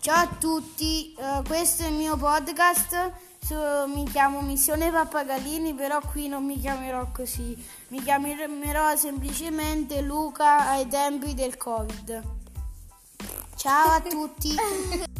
Ciao a tutti, uh, questo è il mio podcast. So, mi chiamo Missione Pappagalini, però qui non mi chiamerò così. Mi chiamerò semplicemente Luca ai tempi del Covid. Ciao a tutti.